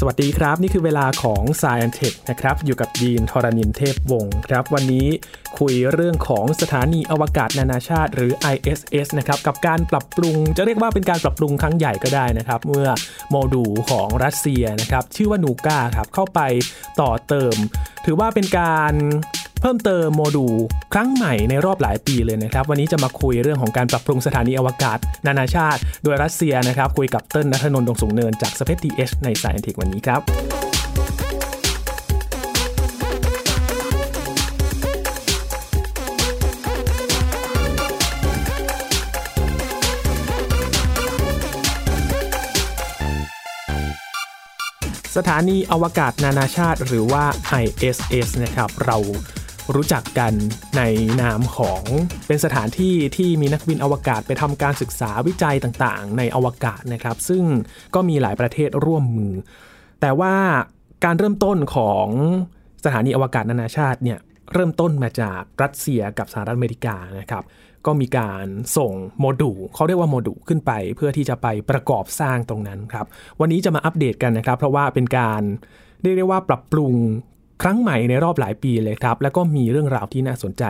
สวัสดีครับ นี่คือเวลาของ s าย n อนเทคนะครับ อยู่กับยีนทรณินเทพวงศ์ครับ วันนี้คุยเรื่องของสถานีอวกาศนานาชาติ หรือ ISS นะครับกับการปรับปรุงจะเรียกว่าเป็นการปรับปรุงครั้งใหญ่ก็ได้นะครับ เมื่อโมดูลของรัสเซียนะครับ ชื่อว่านูกาครับเข้าไปต่อเติม ถือว่าเป็นการ พิ่มเติมโมดูลครั้งใหม่ในรอบหลายปีเลยนะครับ วันนี้จะมาคุยเรื่องของการปรับปรุงสถานีอวกาศ นานาชาติ โดยรัสเซียนะครับ คุยกับเติ้ลนัทนนท์ดงสูงเนินจากสเปซทีเอชในสายอินเทควันนี้ครับสถานีอวกาศนานาชาติหรือว่า ISS นะครับ เรา รู้จักกันในนามของเป็นสถานที่ที่มีนักบินอวกาศไปทำการศึกษาวิจัยต่างๆ ในอวกาศนะครับ ซึ่งก็มีหลายประเทศร่วมมือ แต่ว่าการเริ่มต้นของสถานีอวกาศนานาชาติเนี่ยเริ่มต้นมาจากรัสเซียกับสหรัฐอเมริกานะครับ ก็มีการส่งโมดูลเขาเรียกว่าโมดูลขึ้นไป เพื่อที่จะไปประกอบสร้างตรงนั้นครับ วันนี้จะมาอัปเดตกันนะครับ เพราะว่าเป็นการเรียกได้ว่าปรับปรุง ครั้งใหม่ในรอบหลายปีเลยครับ แล้วก็มีเรื่องราวที่น่าสนใจ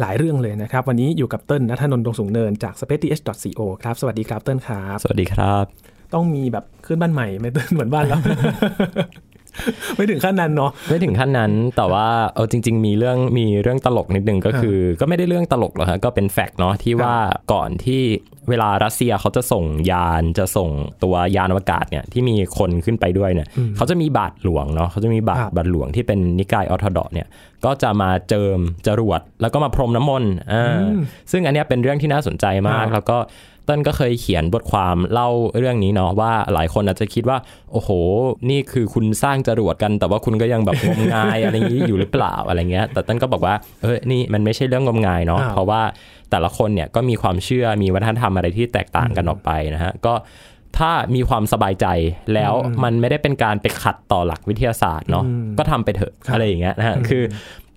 หลายเรื่องเลยนะครับ วันนี้อยู่กับเติ้ลนัทนนท์ดงสูงเนินจาก spaceth.co ครับ สวัสดีครับเติ้ลครับ สวัสดีครับ ต้องมีแบบขึ้นบ้านใหม่ไหม่เติ้ลเหมือนบ้านแล้ว ไม่ถึงขั้นนั้นเนาะไม่ถึงขั้นนั้นแต่ว่าเออจริง ๆ มีเรื่องมีเรื่องตลกนิดนึงก็คือ ก็ไม่ได้เรื่องตลกหรอกฮะก็เป็นแฟกต์เนาะที่ว่าก่อนที่เวลารัสเซียเขาจะส่งยานจะส่งตัวยานอวกาศเนี่ยที่มีคนขึ้นไปด้วยเนี่ยเขาจะมีบาทหลวงเนาะเขาจะมีบาทครับบาทหลวงที่เป็นนิกายออร์โธดอกซ์เนี่ยก็จะมาเจิมจรวดแล้วก็มาพรมน้ำมนต์อ่าซึ่งอันเนี้ยเป็นเรื่องที่น่าสนใจมากครับแล้วก็ เต้นก็เคยเขียนบทความเล่าเรื่องนี้เนาะว่าหลายคนอาจจะคิดว่า โอ้โห นี่คือคุณสร้างจรวดกัน แต่ว่าคุณก็ยังแบบงมงายอะไรอย่างนี้อยู่หรือเปล่าอะไรเงี้ย แต่เต้นก็บอกว่าเออนี่มันไม่ใช่เรื่องงมงายเนาะครับเพราะว่าแต่ละคนเนี่ยก็มีความเชื่อมีวัฒนธรรมอะไรที่แตกต่างกันออกไปนะฮะก็ถ้ามีความสบายใจแล้วมันไม่ได้เป็นการไปขัดต่อหลักวิทยาศาสตร์เนาะก็ทำไปเถอะอะไรอย่างเงี้ยนะฮะคือ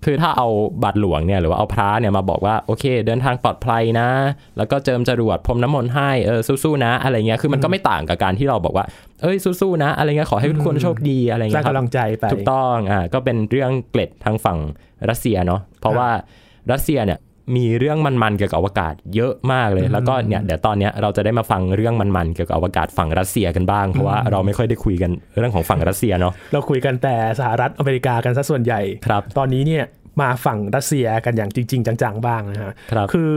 คือถ้าเอาบัตรหลวงเนี่ยหรือว่าเอาพระเนี่ยมาบอกว่าโอเค เดินทางปลอดภัยนะ แล้วก็เจิมจรวดพรมน้ำมนต์ให้เออสู้ๆนะ อะไรเงี้ยคือมันก็ไม่ต่างกับการที่เราบอกว่าเอ้ยสู้ๆนะ อะไรเงี้ยขอให้ทุกคนโชคดีอะไรสร้าเงี้งยครับกำลังใจไปถูกต้องอ่าก็เป็นเรื่องเกล็ดทางฝั่งรัสเซียเนาะเพราะว่ารัสเซียเนี่ย มีเรื่องมันๆเกี่ยวกับอวกาศเยอะมากเลย แล้วก็เนี่ยเดี๋ยวตอนเนี้ยเราจะได้มาฟังเรื่องมันๆเกี่ยวกับอวกาศฝั่งรัสเซียกันบ้าง เพราะว่าเราไม่ค่อยได้คุยกันเรื่องของฝั่งรัสเซียเนาะเราคุยกันแต่สหรัฐอเมริกากันซะส่วนใหญ่ครับ ตอนนี้เนี่ยมาฝั่งรัสเซียกันอย่างจริง ๆ จังๆบ้างนะฮะครับคือ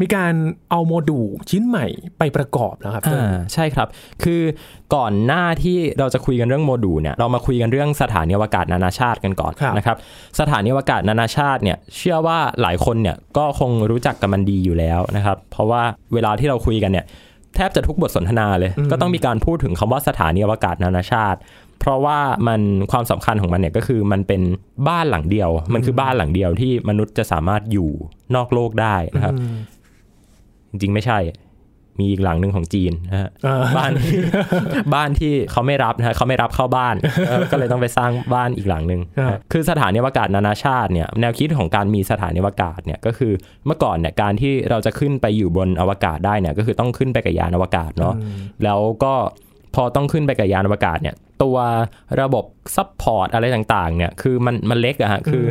มีการเอาโมดูลชิ้นใหม่ไปประกอบนะครับเติ้ลอ่าใช่ครับ คือก่อนหน้าที่เราจะคุยกันเรื่องโมดูลเนี่ยเรามาคุยกันเรื่องสถานีอวกาศนานาชาติกันก่อนครับนะครับ สถานีอวกาศนานาชาติเนี่ยเชื่อว่าหลายคนเนี่ยก็คงรู้จักกับมันดีอยู่แล้วนะครับ เพราะว่าเวลาที่เราคุยกันเนี่ยแทบจะทุกบทสนทนาเลย ก็ต้องมีการพูดถึงคำว่าสถานีอวกาศนานาชาติ เพราะว่ามันความสำคัญของมันเนี่ยก็คือมันเป็นบ้านหลังเดียว มันคือบ้านหลังเดียวที่มนุษย์จะสามารถอยู่นอกโลกได้นะครับ จริง ๆ ไม่ใช่ มีอีกหลังหนึ่งของจีนนะฮะอ่าบ้านที่บ้านที่เขาไม่รับนะฮะเขาไม่รับเข้าบ้านเออก็เลยต้องไปสร้างบ้านอีกหลังหนึ่งครับนะฮะคือสถานีอวกาศนานาชาติเนี่ยแนวคิดของการมีสถานีอวกาศเนี่ยก็คือเมื่อก่อนเนี่ยการที่เราจะขึ้นไปอยู่บนอวกาศได้เนี่ยก็คือต้องขึ้นไปกับยานอวกาศเนาะแล้วก็พอต้องขึ้นไปกับยานอวกาศเนี่ยตัวระบบ support อะไรต่างๆเนี่ยคือมันมันเล็กอะฮะคือ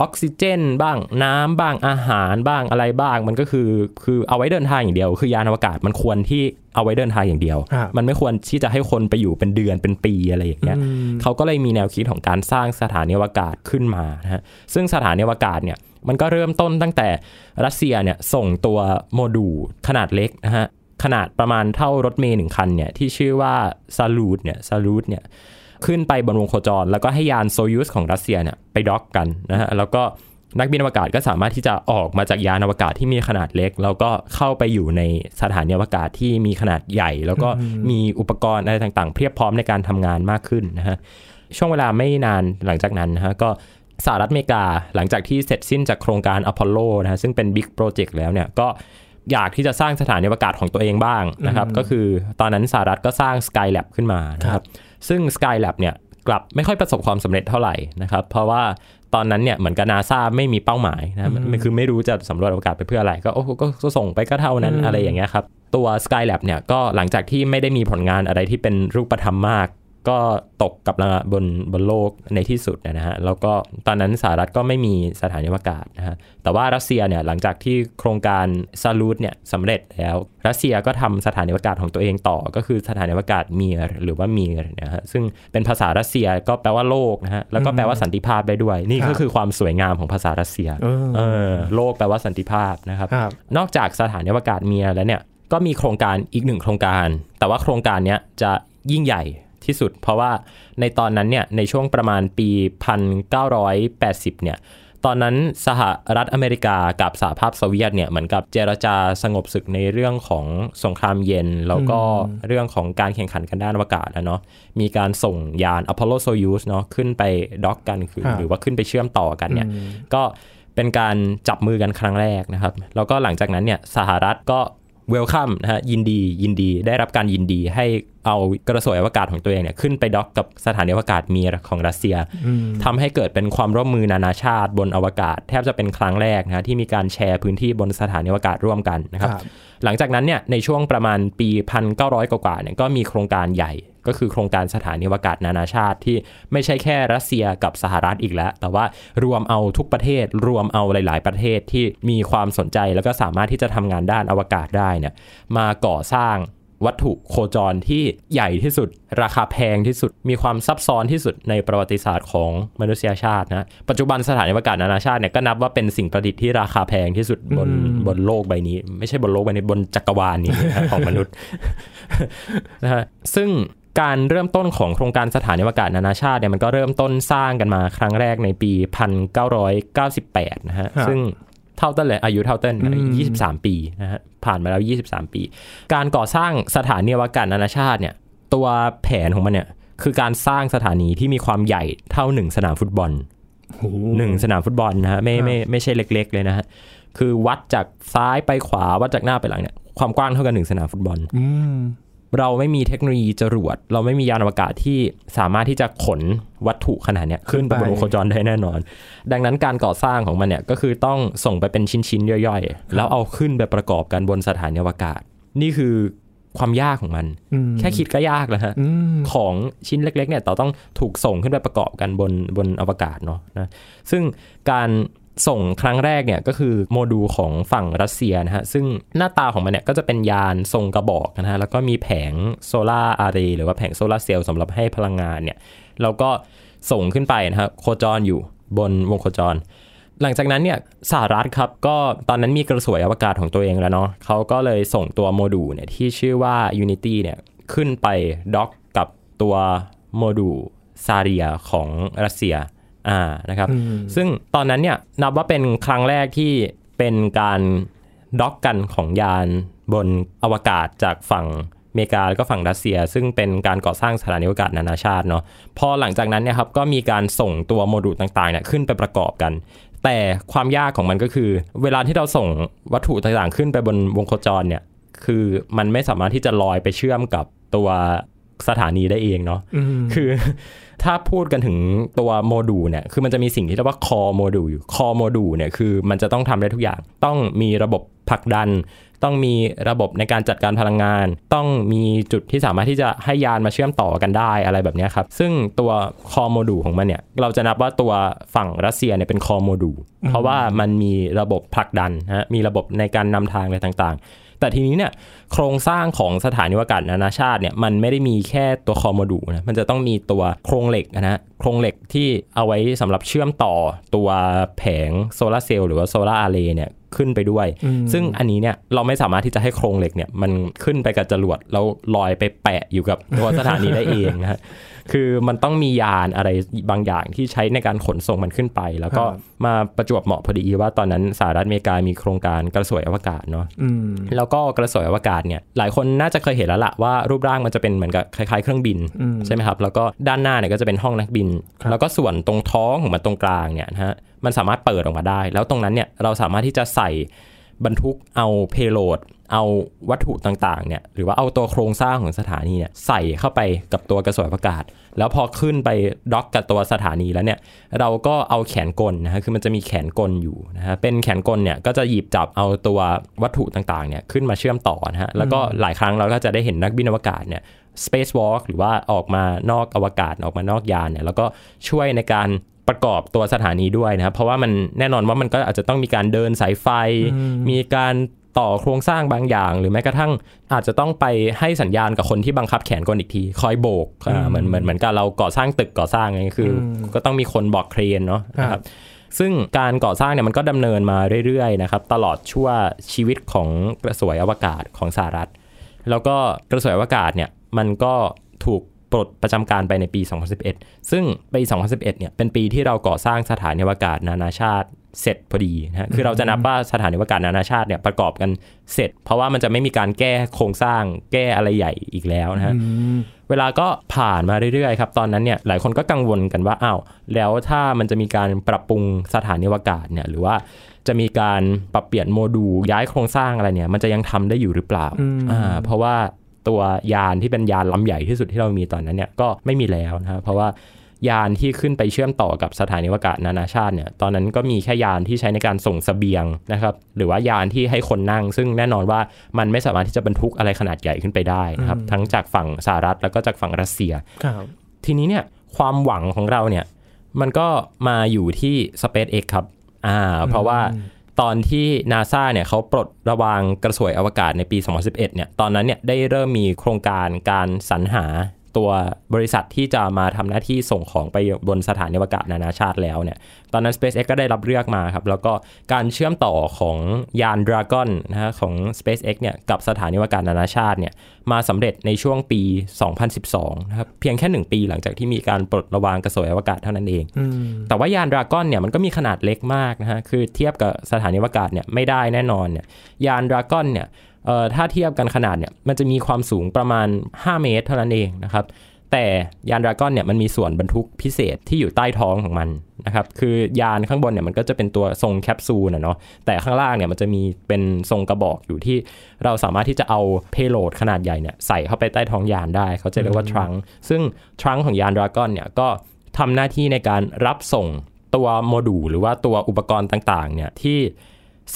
อออกซิเจนบ้างน้ำบ้างอาหารบ้างอะไรบ้าง มันก็คือคือเอาไว้เดินทางอย่างเดียว คือยานอวกาศมันควรที่เอาไว้เดินทางอย่างเดียวครับมันไม่ควรที่จะให้คนไปอยู่เป็นเดือนเป็นปีอะไรอย่างเงี้ยเขาก็เลยมีแนวคิดของการสร้างสถานีอวกาศขึ้นมานะฮะซึ่งสถานีอวกาศเนี่ยมันก็เริ่มต้นตั้งแต่รัสเซียเนี่ยส่งตัวโมดูลขนาดเล็กนะฮะขนาดประมาณเท่ารถเมล์หนึ่งคันเนี่ยที่ชื่อว่าซาลูดเนี่ยซาลูดเนี่ย ขึ้นไปบนวงโคจร แล้วก็ให้ยานโซยูสของรัสเซียเนี่ยไปด็อกกันนะฮะแล้วก็นักบินอวกาศก็สามารถที่จะออกมาจากยานอวกาศที่มีขนาดเล็ก แล้วก็เข้าไปอยู่ในสถานีอวกาศที่มีขนาดใหญ่ แล้วก็มีอุปกรณ์อะไรต่างๆ เพียบพร้อมในการทำงานมากขึ้นนะฮะช่วงเวลาไม่นานหลังจากนั้นนะฮะก็สหรัฐอเมริกาหลังจากที่เสร็จสิ้นจากโครงการอพอลโลนะฮะซึ่งเป็นบิ๊กโปรเจกต์แล้วเนี่ยก็อยากที่จะสร้างสถานีอวกาศของตัวเองบ้างนะครับ ก็คือตอนนั้นสหรัฐก็สร้าง Skylab ขึ้นมานะครับ ซึ่ง Skylab เนี่ยกลับไม่ค่อยประสบความสำเร็จเท่าไหร่นะครับ เพราะว่าตอนนั้นเนี่ยเหมือนกับนาซาไม่มีเป้าหมายนะมันมันคือไม่รู้จะสำรวจอวกาศไปเพื่ออะไร ก็โอ้โหก็ก็ส่งไปก็เท่านั้นอะไรอย่างเงี้ยครับ ตัว Skylab เนี่ยก็หลังจากที่ไม่ได้มีผลงานอะไรที่เป็นรูปธรรมมาก ก็ตกกับบนบนโลกในที่สุดนะฮะแล้วก็ตอนนั้นสหรัฐก็ไม่มีสถานีอวกาศนะฮะแต่ว่ารัสเซียเนี่ยหลังจากที่โครงการซาลูดเนี่ยสำเร็จแล้ว รัสเซียก็ทำสถานีอวกาศของตัวเองต่อ ก็คือสถานีอวกาศมีร์หรือว่ามีร์นะฮะซึ่งเป็นภาษารัสเซียก็แปลว่าโลกนะฮะแล้วก็แปลว่าสันติภาพได้ด้วย นี่ก็คือความสวยงามของภาษารัสเซียเออโลกแปลว่าสันติภาพนะครับนอกจากสถานีอวกาศมีร์แล้วเนี่ยก็มีโครงการอีกหนึ่งโครงการ แต่ว่าโครงการนี้จะยิ่งใหญ่ ที่สุด เพราะว่าในตอนนั้นเนี่ยในช่วงประมาณปี 1980 เนี่ยตอนนั้นสหรัฐอเมริกากับสหภาพโซเวียตเนี่ยเหมือนกับเจรจาสงบศึกในเรื่องของสงครามเย็น แล้วก็เรื่องของการแข่งขันกันด้านอวกาศนะเนาะมีการส่งยานอพอลโลโซยูสเนาะขึ้นไปด็อกกันคือหรือว่าขึ้นไปเชื่อมต่อกันเนี่ยก็เป็นการจับมือกันครั้งแรกนะครับ แล้วก็หลังจากนั้นเนี่ยสหรัฐก็เวลคัมนะฮะยินดียินดีได้รับการยินดีให้เอากระสวยอวกาศของตัวเองเนี่ยขึ้นไปด็อกกับสถานีอวกาศมีของรัสเซียทำให้เกิดเป็นความร่วมมือนานาชาติบนอวกาศ แทบจะเป็นครั้งแรกนะที่มีการแชร์พื้นที่บนสถานีอวกาศร่วมกันนะครับ หลังจากนั้นเนี่ยในช่วงประมาณปี 1900 กว่าเนี่ยก็มีโครงการใหญ่ก็คือโครงการสถานีอวกาศนานาชาติที่ไม่ใช่แค่รัสเซียกับสหรัฐอีกแล้ว แต่ว่ารวมเอาทุกประเทศ รวมเอาหลาย ๆ ประเทศที่มีความสนใจแล้วก็สามารถที่จะทำงานด้านอวกาศได้เนี่ยมาก่อสร้าง วัตถุโคจรที่ใหญ่ที่สุด ราคาแพงที่สุด มีความซับซ้อนที่สุดในประวัติศาสตร์ของมนุษยชาตินะ ปัจจุบันสถานีอวกาศนานาชาติเนี่ยก็นับว่าเป็นสิ่งประดิษฐ์ที่ราคาแพงที่สุดบนบนโลกใบนี้ ไม่ใช่บนโลกใบนี้บนจักรวาลนี้ของมนุษย์นะฮะซึ่งการเริ่มต้นของโครงการสถานีอวกาศนานาชาติเนี่ยมันก็เริ่มต้นสร้างกันมาครั้งแรกในปี 1998 นะฮะ ซึ่ง เท่าเต้นเลยอายุเท่าเต้น23ปีนะฮะผ่านมาแล้ว23ปี การก่อสร้างสถานีอวกาศนานาชาติเนี่ย ตัวแผนของมันเนี่ยคือการสร้างสถานีที่มีความใหญ่เท่าหนึ่งสนามฟุตบอลหนึ่งสนามฟุตบอลนะฮะไม่ไม่ไม่ใช่เล็ก ๆ เลยนะฮะคือวัดจากซ้ายไปขวาวัดจากหน้าไปหลังเนี่ยความกว้างเท่ากันหนึ่งสนามฟุตบอล เราไม่มีเทคโนโลยีจรวด เราไม่มียานอวกาศที่สามารถที่จะขนวัตถุขนาดนี้ขึ้นไปบนโคจรได้แน่นอน ดังนั้นการก่อสร้างของมันเนี่ยก็คือต้องส่งไปเป็นชิ้นๆย่อยๆ แล้วเอาขึ้นไปประกอบกันบนสถานีอวกาศ นี่คือความยากของมัน แค่คิดก็ยากแล้วฮะของชิ้นเล็ก ๆ เนี่ยเราต้องถูกส่งขึ้นไปประกอบกันบนบนอวกาศเนาะนะซึ่งการ ส่งครั้งแรกเนี่ยก็คือโมดูลของฝั่งรัสเซียนะฮะซึ่งหน้าตาของมันเนี่ยก็จะเป็นยานทรงกระบอกนะฮะแล้วก็มีแผงโซลาร์อาร์เรหรือว่าแผงโซลาร์เซลล์สำหรับให้พลังงานเนี่ยแล้วก็ส่งขึ้นไปนะครับโคจรอยู่บนวงโคจร หลังจากนั้นเนี่ยสหรัฐครับก็ตอนนั้นมีกระสวยอวกาศของตัวเองแล้วเนาะเขาก็เลยส่งตัวโมดูลเนี่ยที่ชื่อว่า Unity เนี่ยขึ้นไปด็อกกับตัวโมดูลซาเรียของรัสเซีย อ่านะครับซึ่งตอนนั้นเนี่ยนับว่าเป็นครั้งแรกที่เป็นการด็อกกันของยานบนอวกาศจากฝั่งอเมริกาแล้วก็ฝั่งรัสเซีย ซึ่งเป็นการก่อสร้างสถานีอวกาศนานาชาติเนาะพอหลังจากนั้นเนี่ยครับก็มีการส่งตัวโมดูลต่างๆเนี่ยขึ้นไปประกอบกัน แต่ความยากของมันก็คือ เวลาที่เราส่งวัตถุต่างๆ ขึ้นไปบนวงโคจรเนี่ยคือมันไม่สามารถที่จะลอยไปเชื่อมกับตัวสถานีได้เองเนาะคือ ถ้าพูดกันถึงตัวโมดูลเนี่ยคือมันจะมีสิ่งที่เรียกว่า core module อยู่ core module เนี่ยคือมันจะต้องทำได้ทุกอย่าง ต้องมีระบบผลักดัน ต้องมีระบบในการจัดการพลังงาน ต้องมีจุดที่สามารถที่จะให้ยานมาเชื่อมต่อกันได้อะไรแบบนี้ครับ ซึ่งตัว core module ของมันเนี่ยเราจะนับว่าตัวฝั่งรัสเซียเนี่ยเป็น core moduleเพราะว่ามันมีระบบผลักดันนะมีระบบในการนำทางอะไรต่างๆ แต่ทีนี้เนี่ยโครงสร้างของสถานีอวกาศนานาชาติเนี่ยมันไม่ได้มีแค่ตัว core module นะมันจะต้องมีตัวโครงเหล็กนะโครงเหล็กที่เอาไว้สำหรับเชื่อมต่อตัวแผงโซลาร์เซลล์หรือว่า solar array เนี่ยขึ้นไปด้วย ซึ่งอันนี้เนี่ยเราไม่สามารถที่จะให้โครงเหล็กเนี่ยมันขึ้นไปกับจรวดแล้วลอยไปแปะอยู่กับตัวสถานีได้เองนะฮะ คือมันต้องมียานอะไรบางอย่างที่ใช้ในการขนส่งมันขึ้นไป แล้วก็มาประจวบเหมาะพอดีว่าตอนนั้นสหรัฐอเมริกามีโครงการกระสวยอวกาศเนาะแล้วก็กระสวยอวกาศเนี่ยหลายคนน่าจะเคยเห็นแล้วล่ะว่ารูปร่างมันจะเป็นเหมือนกับคล้ายๆ เครื่องบินใช่ไหมครับ แล้วก็ด้านหน้าเนี่ยก็จะเป็นห้องนักบิน แล้วก็ส่วนตรงท้องของมันตรงกลางเนี่ยนะฮะมันสามารถเปิดออกมาได้ แล้วตรงนั้นเนี่ยเราสามารถที่จะใส่บรรทุกเอาเพโลด เอาวัตถุต่างๆเนี่ยหรือว่าเอาตัวโครงสร้างของสถานีเนี่ยใส่เข้าไปกับตัวกระสวยอากาศ แล้วพอขึ้นไปด็อกกับตัวสถานีแล้วเนี่ยเราก็เอาแขนกลนะฮะคือมันจะมีแขนกลอยู่นะฮะเป็นแขนกลเนี่ยก็จะหยิบจับเอาตัววัตถุต่างๆเนี่ยขึ้นมาเชื่อมต่อนะฮะแล้วก็หลายครั้งเราก็จะได้เห็นนักบินอวกาศเนี่ย space walk หรือว่าออกมานอกอวกาศออกมานอกยานเนี่ยแล้วก็ช่วยในการประกอบตัวสถานีด้วยนะครับ เพราะว่ามันแน่นอนว่ามันก็อาจจะต้องมีการเดินสายไฟ มีการ ต่อโครงสร้างบางอย่าง หรือแม้กระทั่งอาจจะต้องไปให้สัญญาณกับคนที่บังคับแขนกลอีกทีคอยโบกอ่าเหมือนเหมือนเหมือนกับเราก่อสร้างตึกก่อสร้างไงคืออก็ต้องมีคนบอกเครนเนาะนะครับซึ่งการก่อสร้างเนี่ยมันก็ดำเนินมาเรื่อยๆนะครับตลอดชั่วชีวิตของกระสวยอวกาศของสหรัฐ แล้วก็กระสวยอวกาศเนี่ยมันก็ถูกปลดประจำการไปในปี 2011 ซึ่งปี 2011 เนี่ย เป็นปีที่เราก่อสร้างสถานีอวกาศนานาชาติ เสร็จพอดีนะฮะคือเราจะนับว่าสถานีอวกาศนานาชาติเนี่ยประกอบกันเสร็จ เพราะว่ามันจะไม่มีการแก้โครงสร้างแก้อะไรใหญ่อีกแล้วนะฮะเวลาก็ผ่านมาเรื่อยๆครับตอนนั้นเนี่ยหลายคนก็กังวลกันว่าอ้าวแล้วถ้ามันจะมีการปรับปรุงสถานีอวกาศเนี่ยหรือว่าจะมีการปรับเปลี่ยนโมดูลย้ายโครงสร้างอะไรเนี่ย มันจะยังทำได้อยู่หรือเปล่าอ่าเพราะว่าตัวยานที่เป็นยานลำใหญ่ที่สุดที่เรามีตอนนั้นเนี่ยก็ไม่มีแล้วนะครับเพราะว่า ยานที่ขึ้นไปเชื่อมต่อกับสถานีอวกาศนานาชาติเนี่ยตอนนั้นก็มีแค่ยานที่ใช้ในการส่งเสบียงนะครับหรือว่ายานที่ให้คนนั่ง ซึ่งแน่นอนว่ามันไม่สามารถที่จะบรรทุกอะไรขนาดใหญ่ขึ้นไปได้นะครับทั้งจากฝั่งสหรัฐแล้วก็จากฝั่งรัสเซียครับทีนี้เนี่ยความหวังของเราเนี่ยมันก็มาอยู่ที่ SpaceX ครับอ่าเพราะว่าตอนที่นาซาเนี่ยเขาปลดระวางกระสวยอวกาศในปี 2011 เนี่ย ตอนนั้นเนี่ยได้เริ่มมีโครงการการสรรหา ตัวบริษัทที่จะมาทำหน้าที่ส่งของไปบนสถานีอวกาศนานาชาติแล้วเนี่ยตอนนั้น SpaceX ก็ได้รับเลือกมาครับ แล้วก็การเชื่อมต่อของยาน Dragon นะฮะของ SpaceX เนี่ยกับสถานีอวกาศนานาชาติเนี่ยมาสำเร็จในช่วงปี 2012 นะครับ เพียงแค่ 1 ปีหลังจากที่มีการปลดระวางกระสวยอวกาศเท่านั้นเอง แต่ว่ายานดราก้อนเนี่ยมันก็มีขนาดเล็กมากนะฮะคือเทียบกับสถานีอวกาศเนี่ยไม่ได้แน่นอนเนี่ยยานดราก้อนเนี่ย เอ่อถ้าเทียบกันขนาดเนี่ยมันจะมีความสูงประมาณ 5 เมตรเท่านั้นเองนะครับแต่ยานดราก้อนเนี่ยมันมีส่วนบรรทุกพิเศษที่อยู่ใต้ท้องของมันนะครับคือยานข้างบนเนี่ยมันก็จะเป็นตัวทรงแคปซูลนะเนาะแต่ข้างล่างเนี่ยมันจะมีเป็นทรงกระบอกอยู่ที่เราสามารถที่จะเอาเพโลดขนาดใหญ่เนี่ยใส่เข้าไปใต้ท้องยานได้ เขาจะเรียกว่าทรังซึ่งทรังของยานดราก้อนเนี่ยก็ทำหน้าที่ในการรับส่งตัวโมดูลหรือว่าตัวอุปกรณ์ต่างๆเนี่ยที่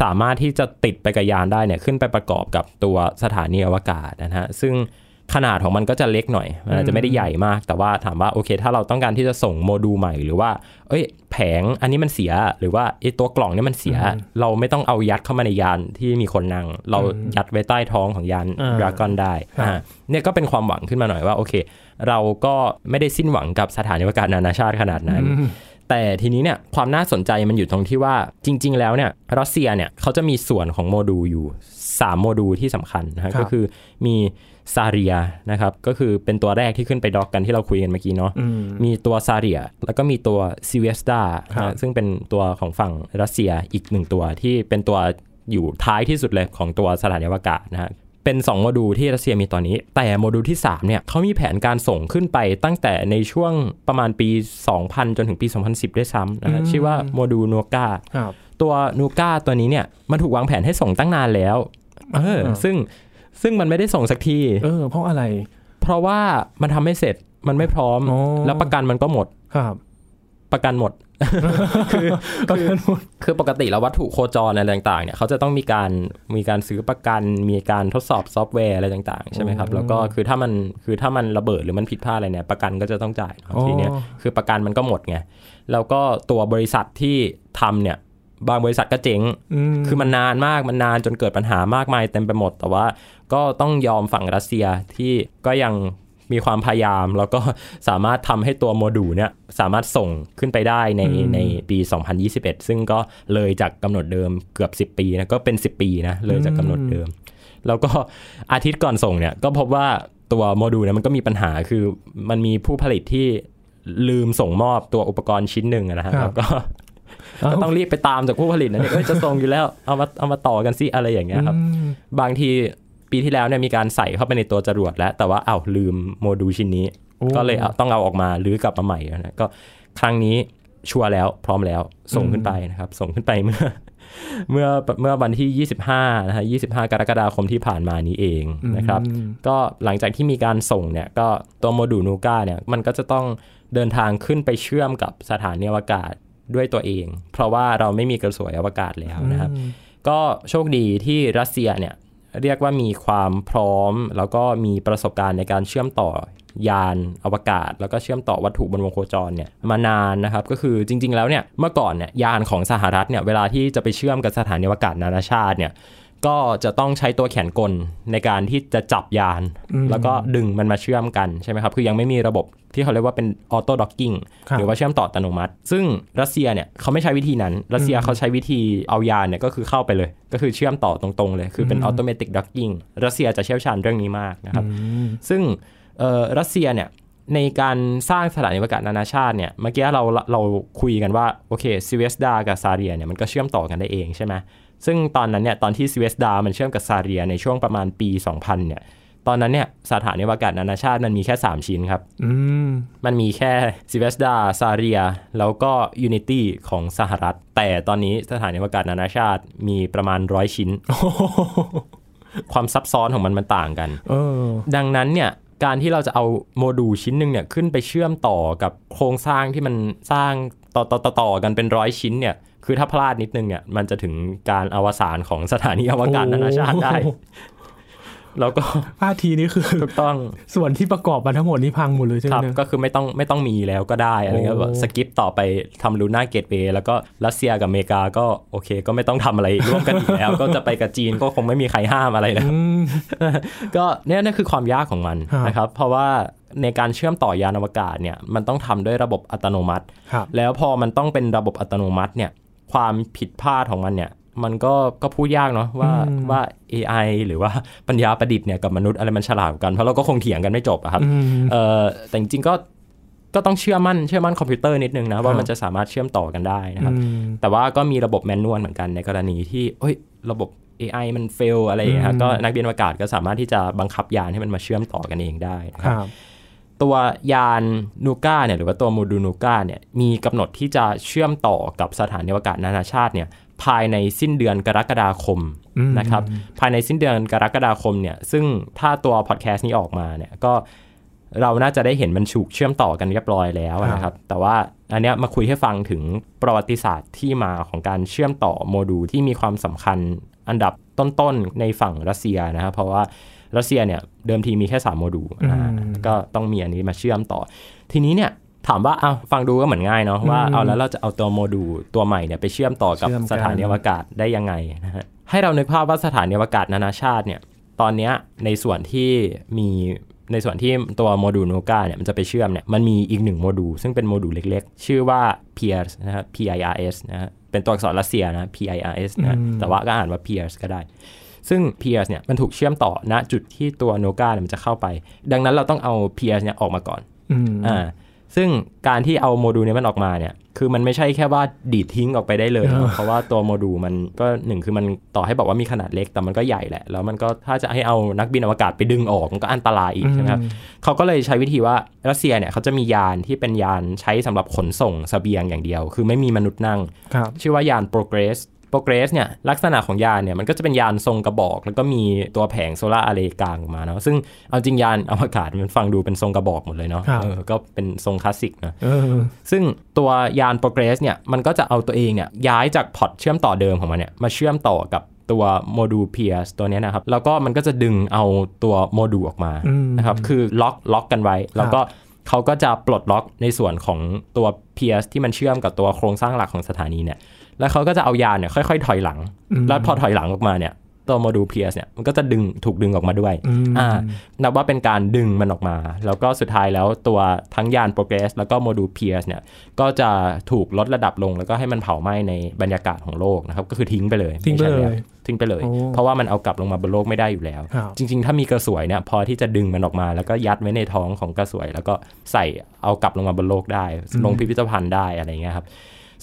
สามารถที่จะติดไปกับยานได้เนี่ยขึ้นไปประกอบกับตัวสถานีอวกาศนะฮะซึ่งขนาดของมันก็จะเล็กหน่อยมันอาจจะไม่ได้ใหญ่มาก แต่ว่าถามว่าโอเค ถ้าเราต้องการที่จะส่งโมดูลใหม่หรือว่า เอ้ย แผงอันนี้มันเสียหรือว่าไอ้ตัวกล่องนี่มันเสีย เราไม่ต้องเอายัดเข้ามาในยานที่มีคนนั่ง เรายัดไว้ใต้ท้องของยานอ่าดราก้อนได้อ่าเนี่ยก็เป็นความหวังขึ้นมาหน่อยว่าโอเค เราก็ไม่ได้สิ้นหวังกับสถานีอวกาศนานาชาติขนาดนั้น แต่ทีนี้เนี่ยความน่าสนใจมันอยู่ตรงที่ว่าจริง ๆ แล้วเนี่ยรัสเซียเนี่ยเขาจะมีส่วนของโมดูลอยู่ 3 โมดูลที่สำคัญนะฮะครับก็คือมีซาร์ยานะครับก็คือเป็นตัวแรกที่ขึ้นไป dock กันที่เราคุยกันเมื่อกี้เนาะอืมมีตัวซาร์ยาแล้วก็มีตัวซเวซดาครับซึ่งเป็นตัวของฝั่งรัสเซียอีกหนึ่งตัวที่เป็นตัวอยู่ท้ายที่สุดเลยของตัวสถานีอวกาศนะฮะ เป็น 2 โมดูลที่รัสเซียมีตอนนี้ แต่โมดูลที่ 3 เนี่ยเขามีแผนการส่งขึ้นไปตั้งแต่ในช่วงประมาณปี 2000 จนถึงปี 2010 ด้วยซ้ำนะฮะอืมชื่อว่าโมดูล Nauka ครับตัว Nauka ตัวนี้เนี่ยมันถูกวางแผนให้ส่งตั้งนานแล้วเอออ่าซึ่งซึ่งมันไม่ได้ส่งสักทีเออเพราะอะไร เพราะว่ามันทำไม่เสร็จมันไม่พร้อมอ๋อแล้วประกันมันก็หมดครับ ประกันหมด คือคือคือปกติแล้ววัตถุโคจรอะไรต่างๆเนี่ยเขาจะต้องมีการมีการซื้อประกัน มีการทดสอบซอฟต์แวร์อะไรต่างๆ ใช่ไหมครับ แล้วก็คือถ้ามันคือถ้ามันระเบิดหรือมันผิดพลาดอะไรเนี่ยประกันก็จะต้องจ่ายเนอะอ๋อทีเนี้ยคือประกันมันก็หมดไงแล้วก็ตัวบริษัทที่ทำเนี่ยบางบริษัทก็เจ๊ง คือมันนานมาก มันนานจนเกิดปัญหามากมายเต็มไปหมด แต่ว่าก็ต้องยอมฝั่งรัสเซียที่ก็ยัง มีความพยายาม แล้วก็สามารถทำให้ตัวโมดูลเนี่ยสามารถส่งขึ้นไปได้ในอืมในปี 2021 ซึ่งก็เลยจากกำหนดเดิมเกือบ 10 ปีนะก็เป็น 10 ปีนะเลยจากกำหนดเดิม แล้วก็อาทิตย์ก่อนส่งเนี่ยก็พบว่าตัวโมดูลเนี่ยมันก็มีปัญหาคือมันมีผู้ผลิตที่ลืมส่งมอบตัวอุปกรณ์ชิ้นหนึ่งอะนะฮะครับแล้วก็ก็ต้องรีบไปตามจากผู้ผลิตนะเนี่ยเอ้ยจะส่งอยู่แล้วเอามาเอามาต่อกันสิอะไรอย่างเงี้ยครับอืมบางที ปีที่แล้วเนี่ยมีการใส่เข้าไปในตัวจรวดแล้ว แต่ว่าอ้าวลืมโมดูลชิ้นนี้โอ้ก็เลยเอาต้องเอาออกมาหรือกลับมาใหม่นะก็ครั้งนี้ชัวร์แล้วพร้อมแล้วส่งขึ้นไปนะครับ ส่งขึ้นไปเมื่อ เมื่อเมื่อวันที่ 25นะฮะ25 กรกฎาคมที่ผ่านมานี้เองนะครับ ก็หลังจากที่มีการส่งเนี่ย ก็ตัวโมดูลนูก้าเนี่ย มันก็จะต้องเดินทางขึ้นไปเชื่อมกับสถานีอวกาศด้วยตัวเอง เพราะว่าเราไม่มีกระสวยอวกาศแล้วนะครับ ก็โชคดีที่รัสเซียเนี่ย เรียกว่ามีความพร้อม แล้วก็มีประสบการณ์ในการเชื่อมต่อยานอวกาศ แล้วก็เชื่อมต่อวัตถุบนวงโคจรเนี่ยมานานนะครับก็คือจริง ๆ แล้วเนี่ยเมื่อก่อนเนี่ยยานของสหรัฐเนี่ยเวลาที่จะไปเชื่อมกับสถานีอวกาศนานาชาติเนี่ยก็จะต้องใช้ตัวแขนกลในการที่จะจับยาน แล้วก็ดึงมันมาเชื่อมกันใช่ไหมครับ คือยังไม่มีระบบ ที่เขาเรียกว่าเป็น auto docking ครับหรือว่าเชื่อมต่ออัตโนมัติ ซึ่งรัสเซียเนี่ยเขาไม่ใช้วิธีนั้น รัสเซียเขาใช้วิธีเอายานเนี่ยก็คือเข้าไปเลย ก็คือเชื่อมต่อตรงๆเลย คือเป็น automatic docking รัสเซียจะเชี่ยวชาญเรื่องนี้มากนะครับ ซึ่งเอ่อรัสเซียเนี่ยในการสร้างสถานีอวกาศนานาชาติเนี่ยเมื่อกี้เราเราคุยกันว่า โอเค Zvezda กับ Zarya เนี่ยมันก็เชื่อมต่อกันได้เองใช่ไหมซึ่งตอนนั้นเนี่ยตอนที่ซิเวสดามันเชื่อมกับซาเรียในช่วงประมาณปี 2000เนี่ย ตอนนั้นเนี่ยสถานีอวกาศนานาชาติมันมีแค่ 3 ชิ้นครับอืมมันมีแค่ซิเวสดาซาเรีย แล้วก็ Unity ของสหรัฐ แต่ตอนนี้สถานีอวกาศนานาชาติมีประมาณร้อยชิ้น ความซับซ้อนของมันมันต่างกันเออดังนั้นเนี่ยการที่เราจะเอาโมดูลชิ้นหนึ่งเนี่ยขึ้นไปเชื่อมต่อกับโครงสร้างที่มันสร้างต่อต่อต่อต่อกันเป็นร้อยชิ้นเนี่ยคือถ้าพลาดนิดนึงเนี่ยมันจะถึงการอวสานของสถานีอวกาศนานาชาติได้โอ้ แล้วก็ท่าทีนี้คือถูกต้องส่วนที่ประกอบมาทั้งหมดนี่พังหมดเลยใช่ไหคมรับเนี่ยก็คือไม่ต้องไม่ต้องมีแล้วก็ได้อะไรเงี้ยโอ้แบบสกิปต่อไปทำลูน่าเกตเวย์แล้วก็รัสเซียกับอเมริกาก็โอเค ก็ไม่ต้องทำอะไรร่วมกันอีกแล้ว ก็จะไปกับจีนก็คงไม่มีใครห้ามอะไรแล้วอืมก็เนี่ยนั่นคือความยากของมันครับนะครับ เพราะว่าในการเชื่อมต่อยานอวกาศเนี่ยมันต้องทำด้วยระบบอัตโนมัติครับแล้วพอมันต้องเป็นระบบอัตโนมัติเนี่ยความผิดพลาดของมันเนี่ย มันก็ก็พูดยากเนาะว่าอืมว่า AI หรือว่าปัญญาประดิษฐ์เนี่ยกับมนุษย์อะไรมันฉลาดกว่ากัน เพราะเราก็คงเถียงกันไม่จบอะครับอืมเอ่อแต่จริงๆก็ก็ต้องเชื่อมั่นเชื่อมั่นคอมพิวเตอร์นิดนึงนะ ว่าครับมันจะสามารถเชื่อมต่อกันได้นะครับอืมแต่ว่าก็มีระบบแมนนวลเหมือนกันในกรณีที่เฮ้ยระบบ AI มันเฟลอะไรอย่างเงี้ยครับอืมก็นักบินอวกาศก็สามารถที่จะบังคับยานให้มันมาเชื่อมต่อกันเองได้นะคครับรับตัวยานนูก้าเนี่ยหรือว่าตัวโมดูลนูก้าเนี่ยมีกำหนดที่จะเชื่อมต่อกับสถานีอวกาศนานาชาติเนี่ย ภายในสิ้นเดือนกรกฎาคมอืมนะครับภายในสิ้นเดือนกรกฎาคมเนี่ยซึ่งถ้าตัวพอดแคสต์นี้ออกมาเนี่ยก็เราน่าจะได้เห็นมันฉุกเชื่อมต่อกันเรียบร้อยแล้วนะครับ แต่ว่าอันเนี้ยมาคุยให้ฟังถึงประวัติศาสตร์ที่มาของการเชื่อมต่อโมดูลที่มีความสำคัญอันดับต้นๆในฝั่งรัสเซียนะครับเพราะว่ารัสเซียเนี่ยเดิมทีมีแค่3โมดูลอ่าอืมก็ต้องมีอันนี้มาเชื่อมต่อ ทีนี้เนี่ย ถามว่าเอาฟังดูก็เหมือนง่ายเนาะว่าอืมเอาแล้วเราจะเอาตัวโมดูลตัวใหม่เนี่ยไปเชื่อมต่อกับเชื่อมกันสถานีอวกาศได้ยังไงนะฮะให้เรานึกภาพว่าสถานีอวกาศนานาชาติเนี่ยตอนเนี้ยในส่วนที่มีในส่วนที่ตัวโมดูล Nauka เนี่ยมันจะไปเชื่อมเนี่ยมันมีอีกหนึ่งโมดูลซึ่งเป็นโมดูลเล็กๆ ชื่อว่า PIRS นะครับ PIRS นะฮะเป็นตัวอักษรรัสเซียนะ PIRS นะอืมแต่ว่าก็อ่านว่า PIRS ก็ได้ ซึ่ง Pierce เนี่ยมันถูกเชื่อมต่อณจุดที่ตัว Nauka เนี่ยมันจะเข้าไป ดังนั้นเราต้องเอา Pierce เนี่ยออกมาก่อนอืมอ่า ซึ่งการที่เอาโมดูลเนี้ยมันออกมาเนี่ย คือมันไม่ใช่แค่ว่าดีดทิ้งออกไปได้เลยเออเพราะว่าตัวโมดูลมันก็หนึ่งคือมันต่อให้บอกว่ามีขนาดเล็กแต่มันก็ใหญ่แหละ แล้วมันก็ถ้าจะให้เอานักบินอวกาศไปดึงออกมันก็อันตรายอีกใช่ไหมครับเขาก็เลยใช้วิธีว่ารัสเซียเนี่ยเขาจะมียานที่เป็นยานใช้สำหรับขนส่งเสบียงอย่างเดียว คือไม่มีมนุษย์นั่งครับชื่อว่ายาน Progress Progress เนี่ยลักษณะของยานเนี่ยมันก็จะเป็นยานทรงกระบอก แล้วก็มีตัวแผง solar array กางออกมาเนาะซึ่งเอาจริงยานอวกาศมันฟังดูเป็นทรงกระบอกหมดเลยเนาะครับเออก็เป็นทรงคลาสสิกนะเออซึ่งตัวยาน Progress เนี่ยมันก็จะเอาตัวเองเนี่ยย้ายจาก port เชื่อมต่อเดิมของมันเนี่ยมาเชื่อมต่อกับตัวโมดูล Pierce ตัวเนี้ยนะครับ แล้วก็มันก็จะดึงเอาตัวโมดูลออกมาอืมนะครับคือล็อกล็อกกันไว้ แล้วก็เขาก็จะปลดล็อกในส่วนของตัว Pierce ที่มันเชื่อมกับตัวโครงสร้างหลักของสถานีเนี่ย แล้วเขาก็จะเอายานเนี่ยค่อยๆถอยหลังอืมแล้วพอถอยหลังออกมาเนี่ยตัวโมดูล Pierce เนี่ยมันก็จะดึงถูกดึงออกมาด้วยอืมอ่านับว่าเป็นการดึงมันออกมา แล้วก็สุดท้ายแล้วตัวทั้งยาน Progress แล้วก็โมดูล Pierce เนี่ยก็จะถูกลดระดับลงแล้วก็ให้มันเผาไหม้ในบรรยากาศของโลกนะครับก็คือทิ้งไปเลยทิ้งไปเลยม่ใช่แวทิ้งไปเลยโอ้เพราะว่ามันเอากลับลงมาบนโลกไม่ได้อยู่แล้วครับจริง ๆ ถ้ามีกระสวยเนี่ยพอที่จะดึงมันออกมา แล้วก็ยัดไว้ในท้องของกระสวย แล้วก็ใส่เอากลับลงมาบนโลกได้ ลงพิพิธภัณฑ์ได้อะไรเงี้ยครับ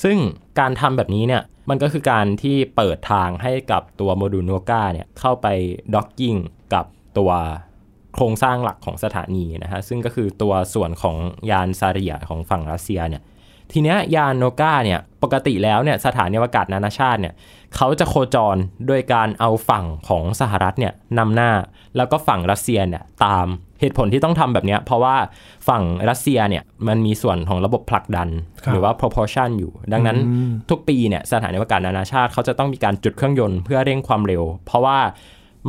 ซึ่งการทำแบบนี้เนี่ยมันก็คือการที่เปิดทางให้กับตัวโมดูล Nauka เนี่ยเข้าไป docking กับตัวโครงสร้างหลักของสถานีนะฮะซึ่งก็คือตัวส่วนของยาน Zarya ของฝั่งรัสเซียเนี่ย ทีเนี้ยยาน Nauka เนี่ยปกติแล้วเนี่ยสถานีอวกาศนานาชาติเนี่ยเขาจะโคจรโดยการเอาฝั่งของสหรัฐเนี่ยนำหน้า แล้วก็ฝั่งรัสเซียเนี่ยตามเหตุผลที่ต้องทำแบบเนี้ยเพราะว่าฝั่งรัสเซียเนี่ยมันมีส่วนของระบบผลักดันครับหรือว่า proportion อยู่ ดังนั้นอืมทุกปีเนี่ยสถานีอวกาศนานาชาติเขาจะต้องมีการจุดเครื่องยนต์เพื่อเร่งความเร็ว เพราะว่า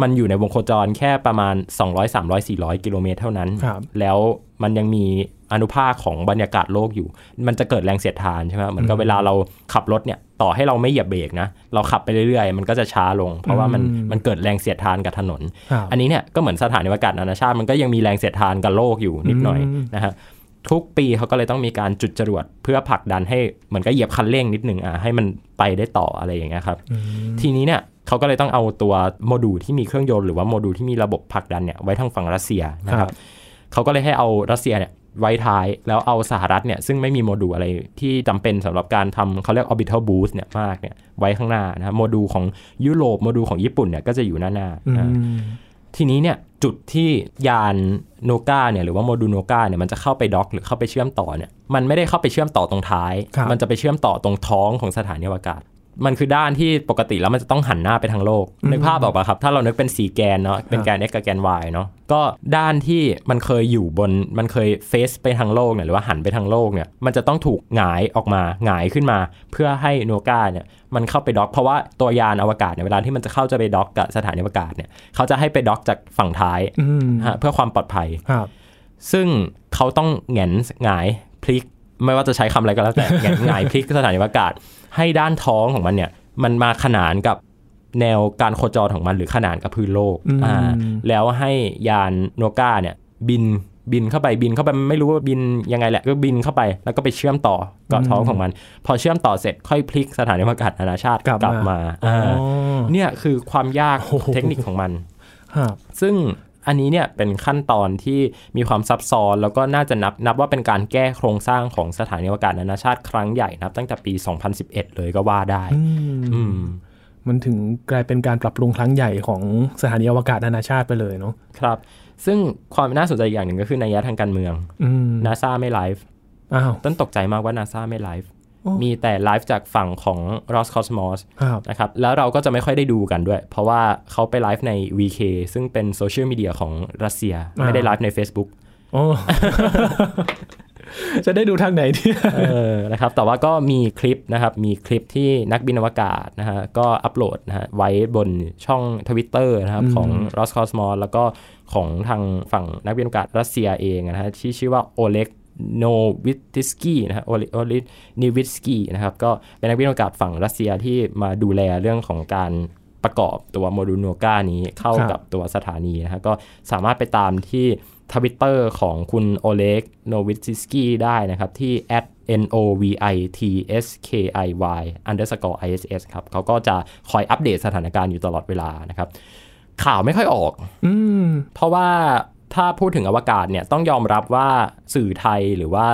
มันอยู่ในวงโคจรแค่ประมาณ 200 300 400 กิโลเมตรเท่านั้นครับแล้วมันยังมี อนุภาคของบรรยากาศโลกอยู่ มันจะเกิดแรงเสียดทานใช่ไหมเหมือนกับเวลาเราขับรถเนี่ยต่อให้เราไม่เหยียบเบรกนะเราขับไปเรื่อยๆ มันก็จะช้าลง เพราะว่ามันอืมมันเกิดแรงเสียดทานกับถนนครับอันนี้เนี่ยก็เหมือนสถานีอวกาศนานาชาติมันก็ยังมีแรงเสียดทานกับโลกอยู่นิดหน่อยอืมนะฮะทุกปีเขาก็เลยต้องมีการจุดจรวดเพื่อผลักดันให้เหมือนก็เหยียบคันเร่งนิดหนึ่งอะให้มันไปได้ต่ออะไรอย่างเงี้ยครับอืมทีนี้เนี่ยเขาก็เลยต้องเอาตัวโมดูลที่มีเครื่องยนต์หรือว่าโมดูลที่มีระบบผลักดันเนี่ยไว้ทางฝั่งรัสเซียนะคครัรับบเขาก็เลยให้เอารัสเซียเนี่ย ไว้ท้าย แล้วเอาสหรัฐเนี่ยซึ่งไม่มีโมดูลอะไรที่จำเป็นสำหรับการทำเขาเรียก orbital boost เนี่ยมากเนี่ยไว้ข้างหน้านะครับโมดูลของยุโรปโมดูลของญี่ปุ่นเนี่ยก็จะอยู่หน้าหน้าอืนะมทีนี้เนี่ยจุดที่ยานโนกาเนี่ยหรือว่าโมดูลโนกาเนี่ยมันจะเข้าไปด็อกหรือเข้าไปเชื่อมต่อเนี่ยมันไม่ได้เข้าไปเชื่อมต่อตรงท้ายครับมันจะไปเชื่อมต่อตรงท้องของสถานีอวกาศ มันคือด้านที่ปกติแล้วมันจะต้องหันหน้าไปทางโลกอืมนึกภาพออกปะครับ ถ้าเรานึกเป็นสีแกนเนาะเป็นแกน x กับแกน y เนาะก็ด้านที่มันเคยอยู่บนมันเคยเฟซไปทางโลกเนี่ยหรือว่าหันไปทางโลกเนี่ยมันจะต้องถูกหงายออกมาหงายขึ้นมา เพื่อให้โนกาเนี่ยมันเข้าไปด็อก เพราะว่าตัวยานอวกาศเนี่ยเวลาที่มันจะเข้าจะไปด็อกกับสถานีอวกาศเนี่ยเขาจะให้ไปด็อกจากฝั่งท้ายอืมฮะเพื่อความปลอดภัยครับซึ่งเขาต้องแหงนหงายพลิก ไม่ว่าจะใช้คำอะไรก็แล้วแต่แหงนหงายพลิกสถานีอวกาศ ให้ด้านท้องของมันเนี่ยมันมาขนานกับแนวการโคจรของมันหรือขนานกับพื้นโลกอืมอ่าแล้วให้ยานโนกาเนี่ยบินบินเข้าไปบินเข้าไปไม่รู้ว่าบินยังไงแหละก็บินเข้าไปแล้วก็ไปเชื่อมต่อกับท้องของมัน พอเชื่อมต่อเสร็จค่อยพลิกสถานีอวกาศนานาชาติกลับมามาอ๋ออ่าเนี่ยคือความยากโอ้โหเทคนิคของมันครับซึ่ง อันนี้เนี่ยเป็นขั้นตอนที่มีความซับซ้อน แล้วก็น่าจะนับนับว่าเป็นการแก้โครงสร้างของสถานีอวกาศนานาชาติครั้งใหญ่นับตั้งแต่ปี 2011 เลยก็ว่าได้อืมอืมมันถึงกลายเป็นการปรับปรุงครั้งใหญ่ของสถานีอวกาศนานาชาติไปเลยเนาะครับ ซึ่งความน่าสนใจอีกอย่างหนึ่งก็คือนัยยะทางการเมืองอืมนาซาไม่ไลฟ์อ้าวต้นตกใจมากว่านาซาไม่ไลฟ์โอ้ มีแต่ไลฟ์จากฝั่งของ Roscosmos ครับนะครับแล้วเราก็จะไม่ค่อยได้ดูกันด้วย เพราะว่าเขาไปไลฟ์ใน VK ซึ่งเป็นโซเชียลมีเดียของรัสเซีย ไม่ได้ไลฟ์ใน Facebook โอ้จะได้ดูทางไหนเนี่ยเออนะครับ แต่ว่าก็มีคลิปนะครับ มีคลิปที่นักบินอวกาศนะฮะ ก็อัปโหลดนะฮะไว้บนช่อง Twitter นะครับอืมของ Roscosmos แล้วก็ของทางฝั่งนักบินอวกาศรัสเซียเองนะฮะที่ชื่อว่าโอเล็ก โนวิตสกี้นะฮะโอเล็กโนวิตสกี้นะครับ ก็เป็นนักบินอวกาศฝั่งรัสเซียที่มาดูแลเรื่องของการประกอบตัวโมดูล Nauka นี้เข้าครับกับตัวสถานีนะฮะก็สามารถไปตามที่ทวิตเตอร์ของคุณโอเล็กโนวิซิสกี้ได้นะครับ ที่ n o v i t s k i y underscore i s s ครับเขาก็จะคอยอัปเดตสถานการณ์อยู่ตลอดเวลานะครับ ข่าวไม่ค่อยออกอืมเพราะว่า ถ้าพูดถึงอวกาศเนี่ยต้องยอมรับว่าสื่อไทยหรือว่า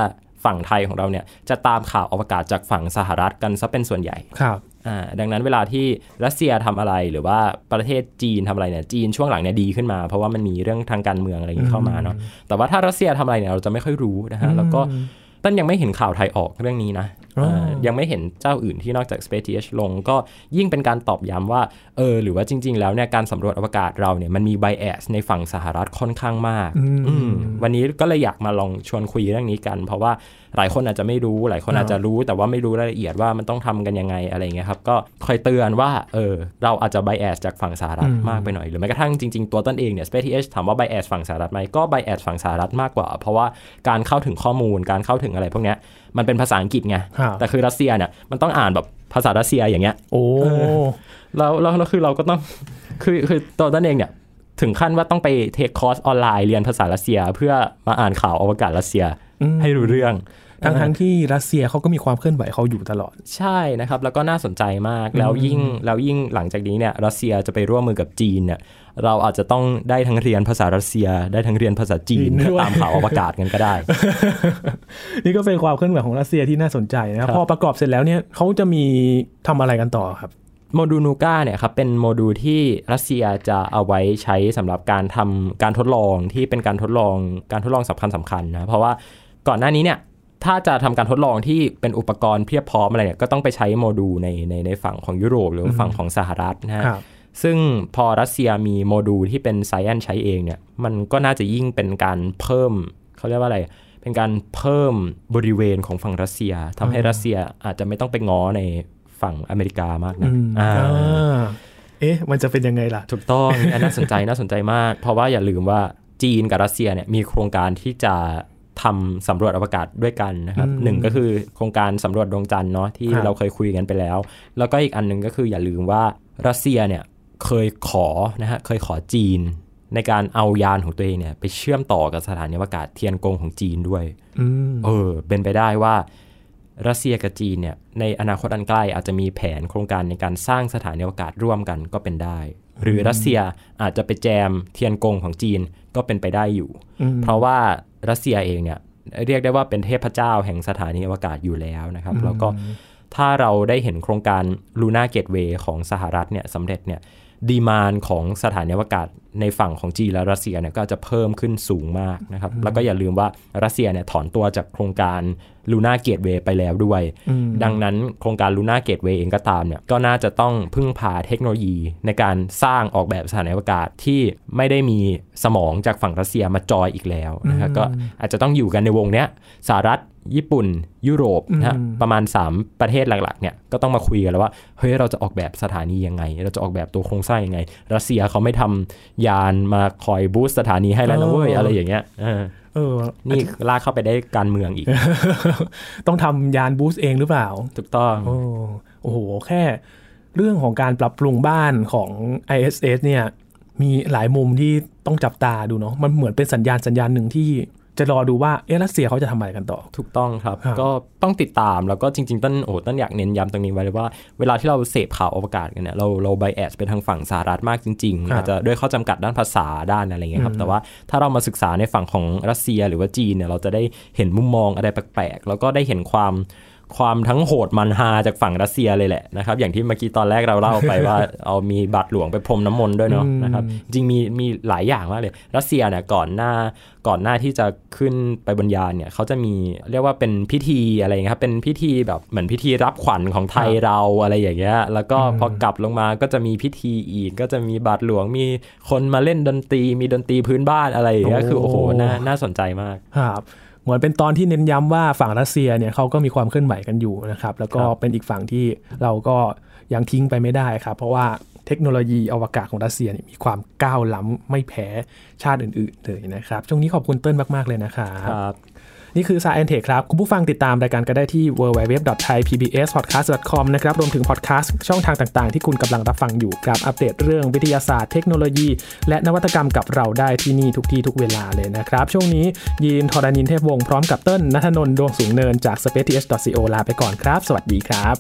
ฝั่งไทยของเราเนี่ยจะตามข่าวอวกาศจากฝั่งสหรัฐกันซะเป็นส่วนใหญ่ครับอ่าดังนั้นเวลาที่รัสเซียทำอะไรหรือว่าประเทศจีนทำอะไรเนี่ยจีนช่วงหลังเนี่ยดีขึ้นมา เพราะว่ามันมีเรื่องทางการเมืองอะไรอย่างนี้เข้ามาเนาะแต่ว่าถ้ารัสเซียทำอะไรเนี่ยเราจะไม่ค่อยรู้นะฮะแล้วก็ต้นยังไม่เห็นข่าวไทยออกเรื่องนี้นะอ๋อเออ ยังไม่เห็นเจ้าอื่นที่นอกจาก SpaceX ลงก็ยิ่งเป็นการตอบย้ำว่าเออหรือว่าจริง ๆ แล้วเนี่ยการสำรวจอวกาศเราเนี่ยมันมี bias ในฝั่งสหรัฐค่อนข้างมากอืมอืมวันนี้ก็เลยอยากมาลองชวนคุยเรื่องนี้กัน เพราะว่าหลายคนอาจจะไม่รู้ หลายคนครับอาจจะรู้แต่ว่าไม่รู้รายละเอียดว่ามันต้องทำกันยังไงอะไรเงี้ยครับก็คอยเตือนว่าเออเราอาจจะ bias จากฝั่งสหรัฐมากไปหน่อย หรือแม้กระทั่งจริงๆ ตัวเติ้ลเองเนี่ย SpaceX ถามว่า bias ฝั่งสหรัฐไหมก็ bias ฝั่งสหรัฐมากกว่า เพราะว่าการเข้าถึงข้อมูลการเข้าถึงอะไรพวกเนี้ยมันเป็นภาษาอังกฤษไงครับแต่คือรัสเซียเนี่ยมันต้องอ่านแบบภาษารัสเซียอย่างเงี้ยโอ้แล้วแล้วแล้วคือเราก็ต้องคือคือตัวเติ้ลเองเนี่ย ถึงขั้นว่าต้องไป take คอร์สออนไลน์เรียนภาษารัสเซีย เพื่อมาอ่านข่าวอวกาศรัสเซียอืมให้รู้เรื่อง ทั้งทั้งที่รัสเซียเขาก็มีความเคลื่อนไหวเขาอยู่ตลอด ใช่นะครับ แล้วก็น่าสนใจมากแล้วยิ่งแล้วยิ่งหลังจากนี้เนี่ยรัสเซียจะไปร่วมมือกับจีนเนี่ยเราอาจจะต้องได้ทั้งเรียนภาษารัสเซีย ได้ทั้งเรียนภาษาจีนจีนด้วยเพื่อตามข่าวอวกาศกันก็ได้ นี่ก็เป็นความเคลื่อนไหวของรัสเซียที่น่าสนใจนะครับพอประกอบเสร็จแล้วเนี่ยเขาจะมีทำอะไรกันต่อครับ โมดูล Nauka เนี่ยครับเป็นโมดูลที่รัสเซียจะเอาไว้ใช้สำหรับการทำการทดลองที่เป็นการทดลองการทดลองสำคัญสำคัญนะเพราะว่าก่อนหน้านี้เนี่ยถ้าจะทำการทดลองที่เป็นอุปกรณ์เพียบพร้อมอะไรเนี่ยก็ต้องไปใช้โมดูลในในในฝั่งของยุโรปหรือฝั่งของสหรัฐนะฮะครับซึ่งพอรัสเซียมีโมดูลที่เป็นไซแอนใช้เองเนี่ยมันก็น่าจะยิ่งเป็นการเพิ่มเขาเรียกว่าอะไรเป็นการเพิ่มบริเวณของฝั่งรัสเซียทำให้รัสเซียอาจจะไม่ต้องไปง้อใน ฝั่งอเมริกามากนะอืมอ่าอ่าเอ๊ะ มันจะเป็นยังไงล่ะ ถูกต้องอันน่าสนใจน่าสนใจมาก เพราะว่าอย่าลืมว่าจีนกับรัสเซียเนี่ยมีโครงการที่จะทำสำรวจอวกาศด้วยกันนะครับอืมหนึ่งก็คือโครงการสำรวจดวงจันทร์เนาะที่ครับเราเคยคุยกันไปแล้ว แล้วก็อีกอันหนึ่งก็คืออย่าลืมว่ารัสเซียเนี่ยเคยขอนะฮะเคยขอจีน ในการเอายานของตัวเองเนี่ยไปเชื่อมต่อกับสถานีอวกาศเทียนกงของจีนด้วยอืมเออเป็นไปได้ว่า รัสเซียกับจีนเนี่ยในอนาคตอันใกล้อาจจะมีแผนโครงการในการสร้างสถานีอวกาศร่วมกันก็เป็นได้ หรือรัสเซียอาจจะไปแจมเทียนกงของจีนก็เป็นไปได้อยู่อืมเพราะว่ารัสเซียเองเนี่ยเรียกได้ว่าเป็นเทพเจ้าแห่งสถานีอวกาศอยู่แล้วนะครับ แล้วก็ถ้าเราได้เห็นโครงการ Lunar Gateway ของสหรัฐเนี่ยสำเร็จเนี่ย demand ของสถานีอวกาศ ในฝั่งของจีนและรัสเซียเนี่ยก็จะเพิ่มขึ้นสูงมากนะครับ แล้วก็อย่าลืมว่ารัสเซียเนี่ยถอนตัวจากโครงการ Lunar Gateway ไปแล้วด้วย ดังนั้นโครงการ Lunar Gateway เองก็ตามเนี่ยก็น่าจะต้องพึ่งพาเทคโนโลยีในการสร้างออกแบบสถานีอวกาศที่ไม่ได้มีสมองจากฝั่งรัสเซียมาจอยอีกแล้วนะครับก็อาจจะต้องอยู่กันในวงเนี้ยสหรัฐญี่ปุ่น ยุโรปนะฮะประมาณ 3 ประเทศหลักๆเนี่ยก็ต้องมาคุยกันแล้วว่าเฮ้ยเราจะออกแบบสถานียังไง เราจะออกแบบตัวโครงสร้างยังไง รัสเซียเขาไม่ทำยานมาคอยบูสต์สถานีให้แล้วนะเว้ยอ๋อออะไรอย่างเงี้ยเออเออนี่ลากเข้าไปได้การเมืองอีก ต้องทำยานบูสต์เองหรือเปล่า ถูกต้องโอ้โอ้โห แค่เรื่องของการปรับปรุงบ้านของ ISS เนี่ย มีหลายมุมที่ต้องจับตาดูเนาะ มันเหมือนเป็นสัญญาณสัญญาณหนึ่งที่ จะรอดูว่าเอะรัสเซียเขาจะทำอะไรกันต่อ ถูกต้องครับครับ ก็ต้องติดตามแล้วก็จริง ๆ ต้นโอ้โหต้นอยากเน้นย้ำตรงนี้ไว้เลยว่าเวลาที่เราเสพข่าวอวกาศกันเนี่ยเราเราไบแอสไปทางฝั่งสหรัฐมากจริงครับๆอาจจะด้วยข้อจำกัดด้านภาษาด้านอะไรเงี้ยครับ แต่ว่าถ้าเรามาศึกษาในฝั่งของรัสเซียหรือว่าจีนเนี่ยเราจะได้เห็นมุมมองอะไรแปลกๆแล้วก็ได้เห็นความ ความทั้งโหดมันฮาจากฝั่งรัสเซียเลยแหละนะครับอย่างที่เมื่อกี้ตอนแรกเราเล่าไปว่าเอามีบาทหลวงไปพรมน้ำมนต์ด้วยเนาะอืมนะครับจริงมีมีหลายอย่างมากเลย รัสเซียเนี่ยก่อนหน้าก่อนหน้าที่จะขึ้นไปบนยานเนี่ยเขาจะมีเรียกว่าเป็นพิธีอะไรอย่างเงี้ยครับเป็นพิธีแบบเหมือนพิธีรับขวัญของไทยเราอะไรอย่างเงี้ยแล้วก็พอกลับลงมาก็จะมีพิธีอีก ก็จะมีบาทหลวงมีคนมาเล่นดนตรี มีดนตรีพื้นบ้านอะไรอย่างเงี้ยคือโอ้โหน่าน่าสนใจมากครับ เหมือนเป็นตอนที่เน้นย้ำว่าฝั่งรัสเซียเนี่ยเขาก็มีความเคลื่อนไหวกันอยู่นะครับ แล้วก็ครับเป็นอีกฝั่งที่เราก็ยังทิ้งไปไม่ได้ครับ เพราะว่าเทคโนโลยีอวกาศของรัสเซียเนี่ยมีความก้าวล้ำไม่แพ้ชาติอื่นๆเลยนะครับ ช่วงนี้ขอบคุณเติ้ลมาก ๆ เลยนะครับ นี่คือ Sci & Tech ครับ คุณผู้ฟังติดตามรายการก็ได้ที่ www.thaipbspodcast.com นะครับ รวมถึงพอดแคสต์ช่องทางต่างๆ ที่คุณกำลังรับฟังอยู่ครับอัปเดตเรื่องวิทยาศาสตร์เทคโนโลยี และนวัตกรรมกับเราได้ที่นี่ทุกที่ทุกเวลาเลยนะครับ ช่วงนี้ยีนทอรานินเทพวงศ์พร้อมกับเติ้ลนัทนนท์ดวงสูงเนินจาก spaceth.co ลาไปก่อนครับ สวัสดีครับ